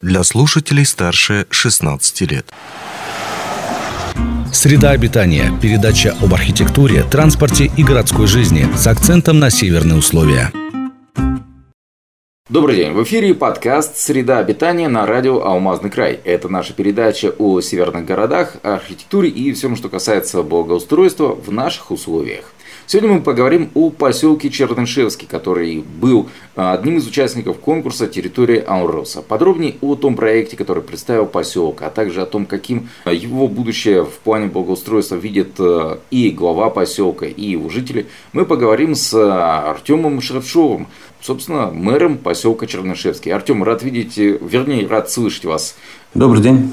для слушателей старше 16 лет. Среда обитания. Передача об архитектуре, транспорте и городской жизни с акцентом на северные условия. Добрый день, в эфире подкаст «Среда обитания» на радио «Алмазный край». Это наша передача о северных городах, архитектуре и всем, что касается благоустройства в наших условиях. Сегодня мы поговорим о поселке Чернышевский, который был а, одним из участников конкурса «Территория Аурроса». Подробнее о том проекте, который представил поселок, а также о том, каким его будущее в плане благоустройства видит а, и глава поселка, и его жители, мы поговорим с а, Артемом Шершовым, собственно, мэром поселка Чернышевский. Артем, рад видеть, вернее, рад слышать вас. Добрый день.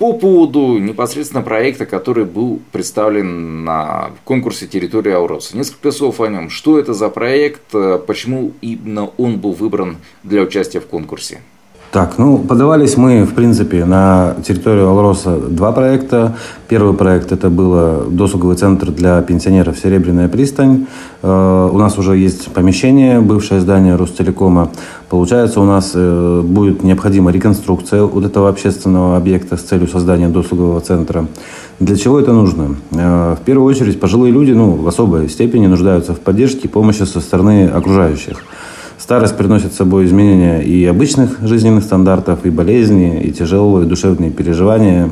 По поводу непосредственно проекта, который был представлен на конкурсе «Территория Ауроса». Несколько слов о нем. Что это за проект, почему именно он был выбран для участия в конкурсе? Так, ну, подавались мы, в принципе, на территорию Алроса два проекта. Первый проект – это был досуговый центр для пенсионеров «Серебряная пристань». Э, у нас уже есть помещение, бывшее здание Ростелекома. Получается, у нас э, будет необходима реконструкция вот этого общественного объекта с целью создания досугового центра. Для чего это нужно? Э, в первую очередь, пожилые люди ну, в особой степени нуждаются в поддержке и помощи со стороны окружающих. Старость приносит с собой изменения и обычных жизненных стандартов, и болезни, и тяжелые душевные переживания.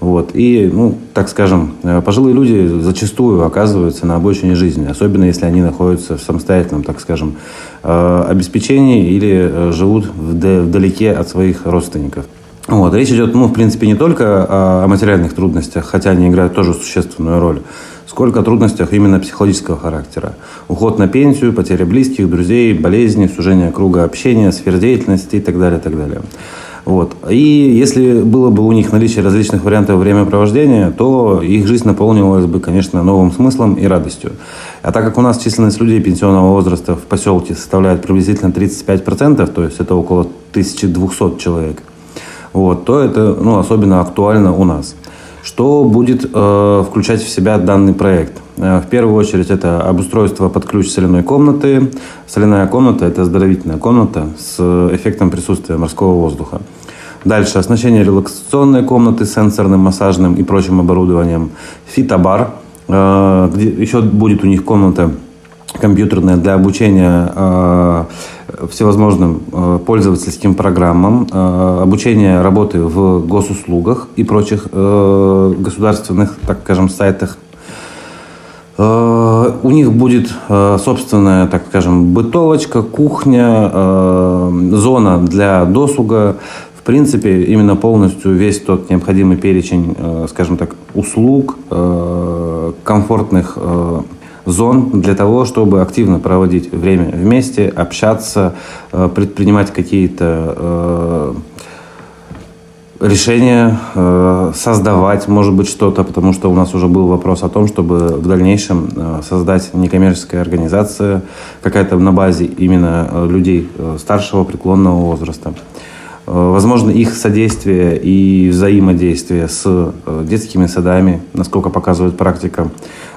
Вот. И, ну, так скажем, э, пожилые люди зачастую оказываются на обочине жизни, особенно если они находятся в самостоятельном, так скажем, э, обеспечении или э, живут вдалеке от своих родственников. Вот. Речь идет, ну, в принципе, не только о материальных трудностях, хотя они играют тоже существенную роль, сколько трудностях именно психологического характера. Уход на пенсию, потеря близких, друзей, болезни, сужение круга общения, сфер деятельности и так далее, так далее. Вот. И если было бы у них наличие различных вариантов времяпровождения, то их жизнь наполнилась бы, конечно, новым смыслом и радостью. А так как у нас численность людей пенсионного возраста в поселке составляет приблизительно 35%, то есть это около 1200 человек, вот, то это ну, особенно актуально у нас. Что будет э, включать в себя данный проект? Э, в первую очередь это обустройство под ключ соляной комнаты. Соляная комната – это оздоровительная комната с эффектом присутствия морского воздуха. Дальше оснащение релаксационной комнаты сенсорным, массажным и прочим оборудованием. Фитобар, э, где еще будет у них комната компьютерная для обучения э, всевозможным э, пользовательским программам, э, обучение работы в госуслугах и прочих э, государственных, так скажем, сайтах. У них будет собственная, так скажем, бытовочка, кухня, зона для досуга. В принципе, именно полностью весь тот необходимый перечень, скажем так, услуг, комфортных зон для того, чтобы активно проводить время вместе, общаться, э, предпринимать какие-то э, решения, э, создавать, может быть, что-то, потому что у нас уже был вопрос о том, чтобы в дальнейшем создать некоммерческая организация, какая-то на базе именно людей старшего преклонного возраста. Возможно, их содействие и взаимодействие с детскими садами, насколько показывает практика,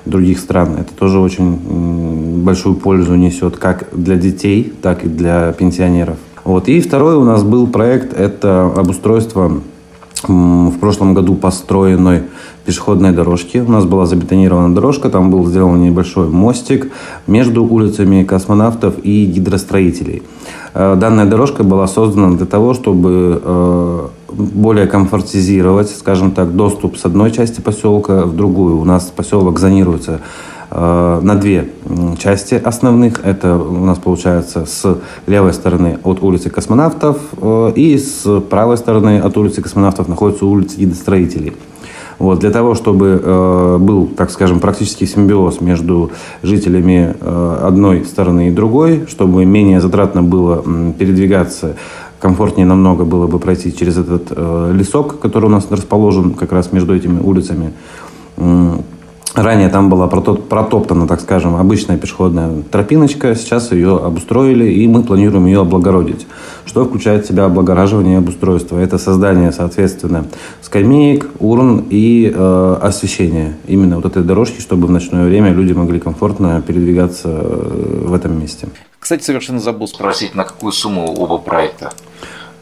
других стран. Это тоже очень большую пользу несет как для детей, так и для пенсионеров. Вот. И второй у нас был проект, это обустройство в прошлом году построенной пешеходной дорожки. У нас была забетонирована дорожка, там был сделан небольшой мостик между улицами космонавтов и гидростроителей. Э, данная дорожка была создана для того, чтобы э, более комфортизировать, скажем так, доступ с одной части поселка в другую. У нас поселок зонируется э, на две части основных. Это у нас получается с левой стороны от улицы космонавтов и с правой стороны от улицы космонавтов находится улица гидостроителей. Вот, для того, чтобы э, был, так скажем, практический симбиоз между жителями э, одной стороны и другой, чтобы менее затратно было э, передвигаться, комфортнее намного было бы пройти через этот э, лесок, который у нас расположен как раз между этими улицами. Ранее там была протоптана, так скажем, обычная пешеходная тропиночка. Сейчас ее обустроили, и мы планируем ее облагородить. Что включает в себя облагораживание и обустройство? Это создание, соответственно, скамеек, урн и э, освещение именно вот этой дорожки, чтобы в ночное время люди могли комфортно передвигаться э, в этом месте. Кстати, совершенно забыл спросить, на какую сумму оба проекта?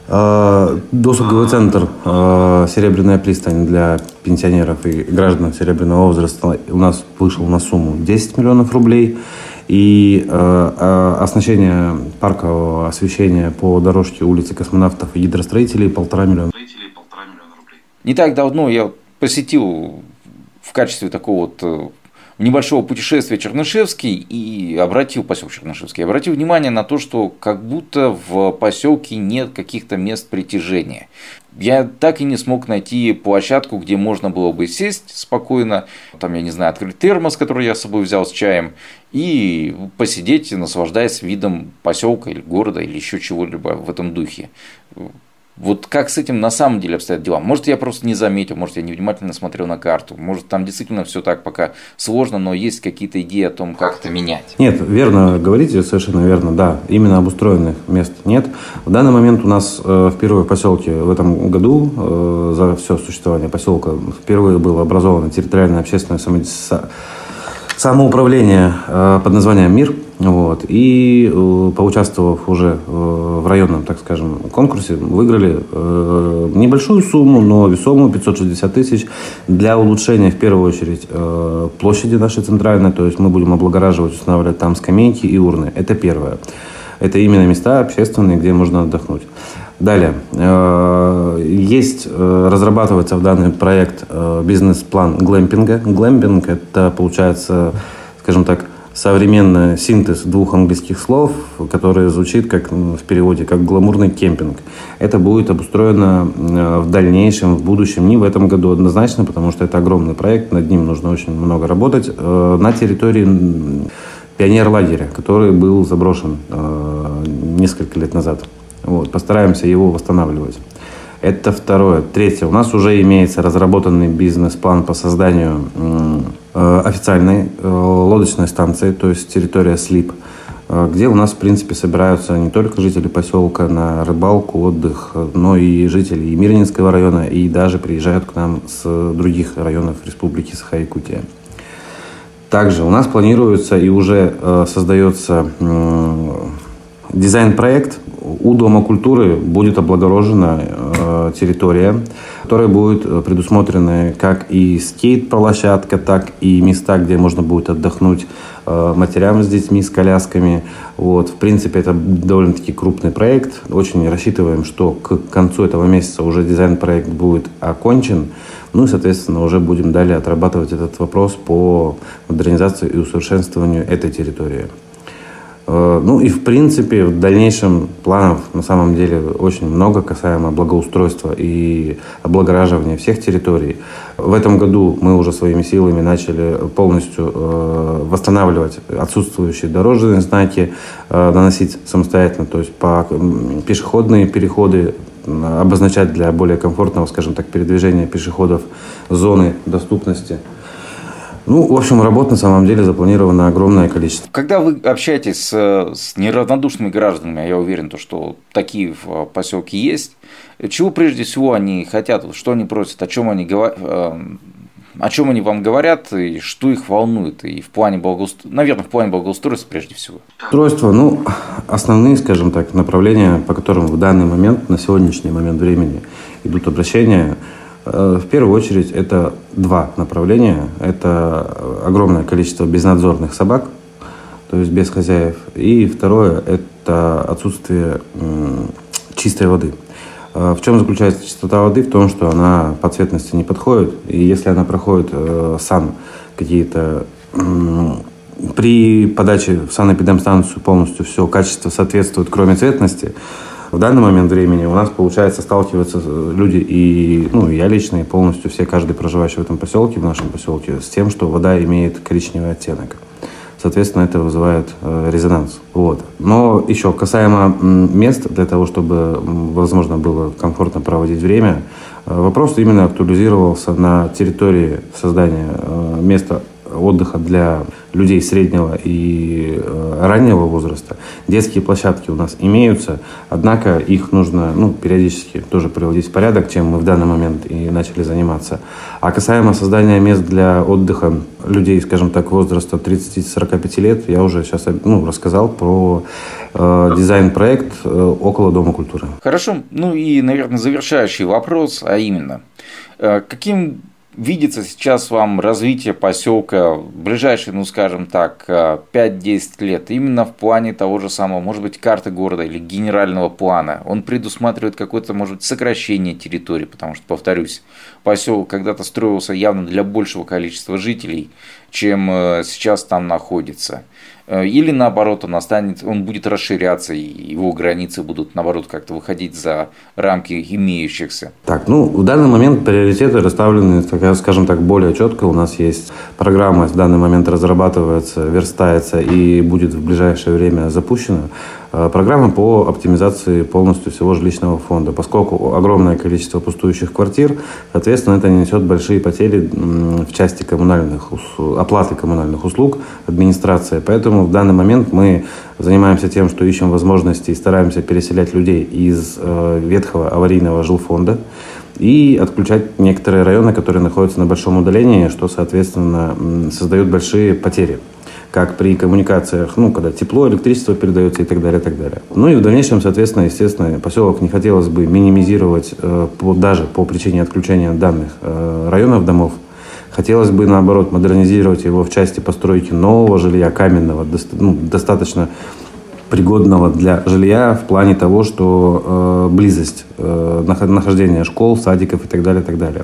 Э, досуговый центр э, «Серебряная пристань» для пенсионеров и граждан серебряного возраста у нас вышел на сумму 10 миллионов рублей. И э, оснащение паркового освещения по дорожке улицы космонавтов и гидростроителей полтора миллиона. Не так давно я посетил в качестве такого вот небольшого путешествия Чернышевский и обратил поселок Чернышевский, обратил внимание на то, что как будто в поселке нет каких-то мест притяжения. Я так и не смог найти площадку, где можно было бы сесть спокойно, там, я не знаю, открыть термос, который я с собой взял с чаем, и посидеть, наслаждаясь видом поселка или города или еще чего-либо в этом духе. Вот как с этим на самом деле обстоят дела? Может, я просто не заметил, может, я невнимательно смотрел на карту, может, там действительно все так пока сложно, но есть какие-то идеи о том, как это менять. Нет, верно говорите, совершенно верно, да. Именно обустроенных мест нет. В данный момент у нас э, впервые в поселке в этом году э, за все существование поселка впервые было образовано территориальное общественное самоуправление э, под названием «Мир», вот. И э, поучаствовав уже э, в районном, так скажем, конкурсе, выиграли небольшую сумму, но весомую 560 тысяч для улучшения, в первую очередь, площади нашей центральной. То есть мы будем облагораживать, устанавливать там скамейки и урны. Это первое. Это именно места общественные, где можно отдохнуть. Далее. Есть, разрабатывается в данный проект бизнес-план глэмпинга. Глэмпинг – это, получается, скажем так, современный синтез двух английских слов, который звучит как в переводе как гламурный кемпинг. Это будет обустроено э, в дальнейшем, в будущем, не в этом году однозначно, потому что это огромный проект, над ним нужно очень много работать, э, на территории пионер-лагеря, который был заброшен э, несколько лет назад. Вот, постараемся его восстанавливать. Это второе. Третье. У нас уже имеется разработанный бизнес-план по созданию э, официальной э, лодочной станции, то есть территория СЛИП, э, где у нас, в принципе, собираются не только жители поселка на рыбалку, отдых, но и жители и Мирнинского района, и даже приезжают к нам с других районов Республики Саха-Якутия. Также у нас планируется и уже э, создается дизайн-проект у Дома культуры будет облагорожена э, территория, которая будет э, предусмотрены как и скейт-площадка, так и места, где можно будет отдохнуть э, матерям с детьми, с колясками. Вот. В принципе, это довольно-таки крупный проект. Очень рассчитываем, что к концу этого месяца уже дизайн-проект будет окончен. Ну и, соответственно, уже будем далее отрабатывать этот вопрос по модернизации и усовершенствованию этой территории. Э, ну и в принципе в дальнейшем планов на самом деле очень много касаемо благоустройства и облагораживания всех территорий. В этом году мы уже своими силами начали полностью э, восстанавливать отсутствующие дорожные знаки, э, наносить самостоятельно, то есть по пешеходные переходы обозначать для более комфортного, скажем так, передвижения пешеходов зоны доступности. Ну, в общем, работ на самом деле запланировано огромное количество. Когда вы общаетесь с, с неравнодушными гражданами, а я уверен, то, что такие в поселке есть, чего прежде всего они хотят, что они просят, о чем они говорят, э, о чем они вам говорят и что их волнует, и в плане благоустройства, наверное, в плане благоустройства прежде всего. Устройство, ну, основные, скажем так, направления, по которым в данный момент, на сегодняшний момент времени идут обращения – в первую очередь это два направления. Это огромное количество безнадзорных собак, то есть без хозяев. И второе – это отсутствие чистой воды. Э, в чем заключается чистота воды? В том, что она по цветности не подходит. И если она проходит э, сан какие-то при подаче в санэпидемстанцию полностью все качество соответствует, кроме цветности, в данный момент времени у нас, получается, сталкиваются люди и, ну, я лично, и полностью все, каждый проживающий в этом поселке, в нашем поселке, с тем, что вода имеет коричневый оттенок. Соответственно, это вызывает э, резонанс. Вот. Но еще касаемо мест для того, чтобы возможно было комфортно проводить время, э, вопрос именно актуализировался на территории создания э, места отдыха для людей среднего и э, раннего возраста. Детские площадки у нас имеются, однако их нужно ну, периодически тоже приводить в порядок, чем мы в данный момент и начали заниматься. А касаемо создания мест для отдыха людей, скажем так, возраста 30-45 лет, я уже сейчас ну, рассказал про э, дизайн-проект э, около Дома культуры. Хорошо. Ну и, наверное, завершающий вопрос, а именно, э, каким видится сейчас вам развитие поселка в ближайшие, ну скажем так, 5-10 э, лет, именно в плане того же самого, может быть, карты города или генерального плана? Он предусматривает какое-то, может быть, сокращение территории, потому что, повторюсь, поселок когда-то строился явно для большего количества жителей, чем э, сейчас там находится. Э, или наоборот, он останется, он будет расширяться, и его границы будут наоборот как-то выходить за рамки имеющихся. Так, ну в данный момент приоритеты расставлены, скажем так, более четко. У нас есть программа, в данный момент разрабатывается, верстается и будет в ближайшее время запущена. Э, программа по оптимизации полностью всего жилищного фонда. Поскольку огромное количество пустующих квартир, соответственно, это несет большие потери в части коммунальных, оплаты коммунальных услуг администрации. Поэтому в данный момент мы занимаемся тем, что ищем возможности и стараемся переселять людей из э, ветхого аварийного жилфонда и отключать некоторые районы, которые находятся на большом удалении, что, соответственно, создает большие потери как при коммуникациях, ну, когда тепло, электричество передается и так далее, и так далее. Ну и в дальнейшем, соответственно, естественно, поселок не хотелось бы минимизировать э, по, даже по причине отключения данных э, районов домов. Хотелось бы, наоборот, модернизировать его в части постройки нового жилья, каменного, доста- ну, достаточно пригодного для жилья в плане того, что э, близость э, нахождения школ, садиков и так далее, и так далее.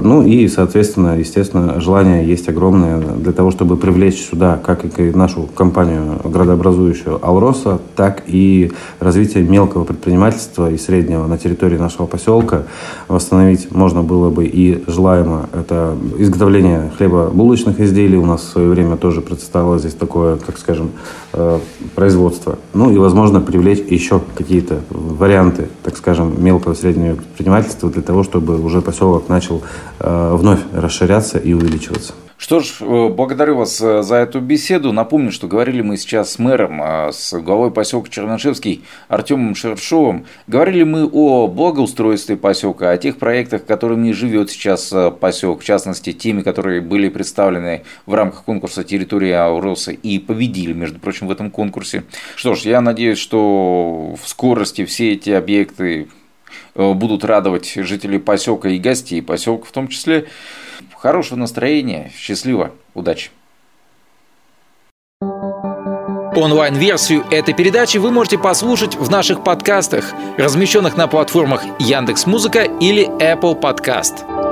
Ну и, соответственно, естественно, желание есть огромное для того, чтобы привлечь сюда как и нашу компанию градообразующую «Алроса», так и развитие мелкого предпринимательства и среднего на территории нашего поселка. Восстановить можно было бы и желаемо это изготовление хлебобулочных изделий. У нас в свое время тоже представило здесь такое, так скажем, э, производство. Ну и, возможно, привлечь еще какие-то варианты, так скажем, мелкого среднего предпринимательства для того, чтобы уже поселок начал вновь расширяться и увеличиваться. Что ж, э, благодарю вас э, за эту беседу. Напомню, что говорили мы сейчас с мэром, с главой поселка Чернышевский Артемом Шершовым. Говорили мы о благоустройстве поселка, о тех проектах, которыми живет сейчас поселок, в частности, теми, которые были представлены в рамках конкурса территории Ауроса и победили, между прочим, в этом конкурсе. Что ж, я надеюсь, что в скорости все эти объекты Э, будут радовать жителей поселка и гостей поселка в том числе. Хорошего настроения, счастливо, удачи! Онлайн-версию этой передачи вы можете послушать в наших подкастах, размещенных на платформах Яндекс.Музыка или Apple Podcast.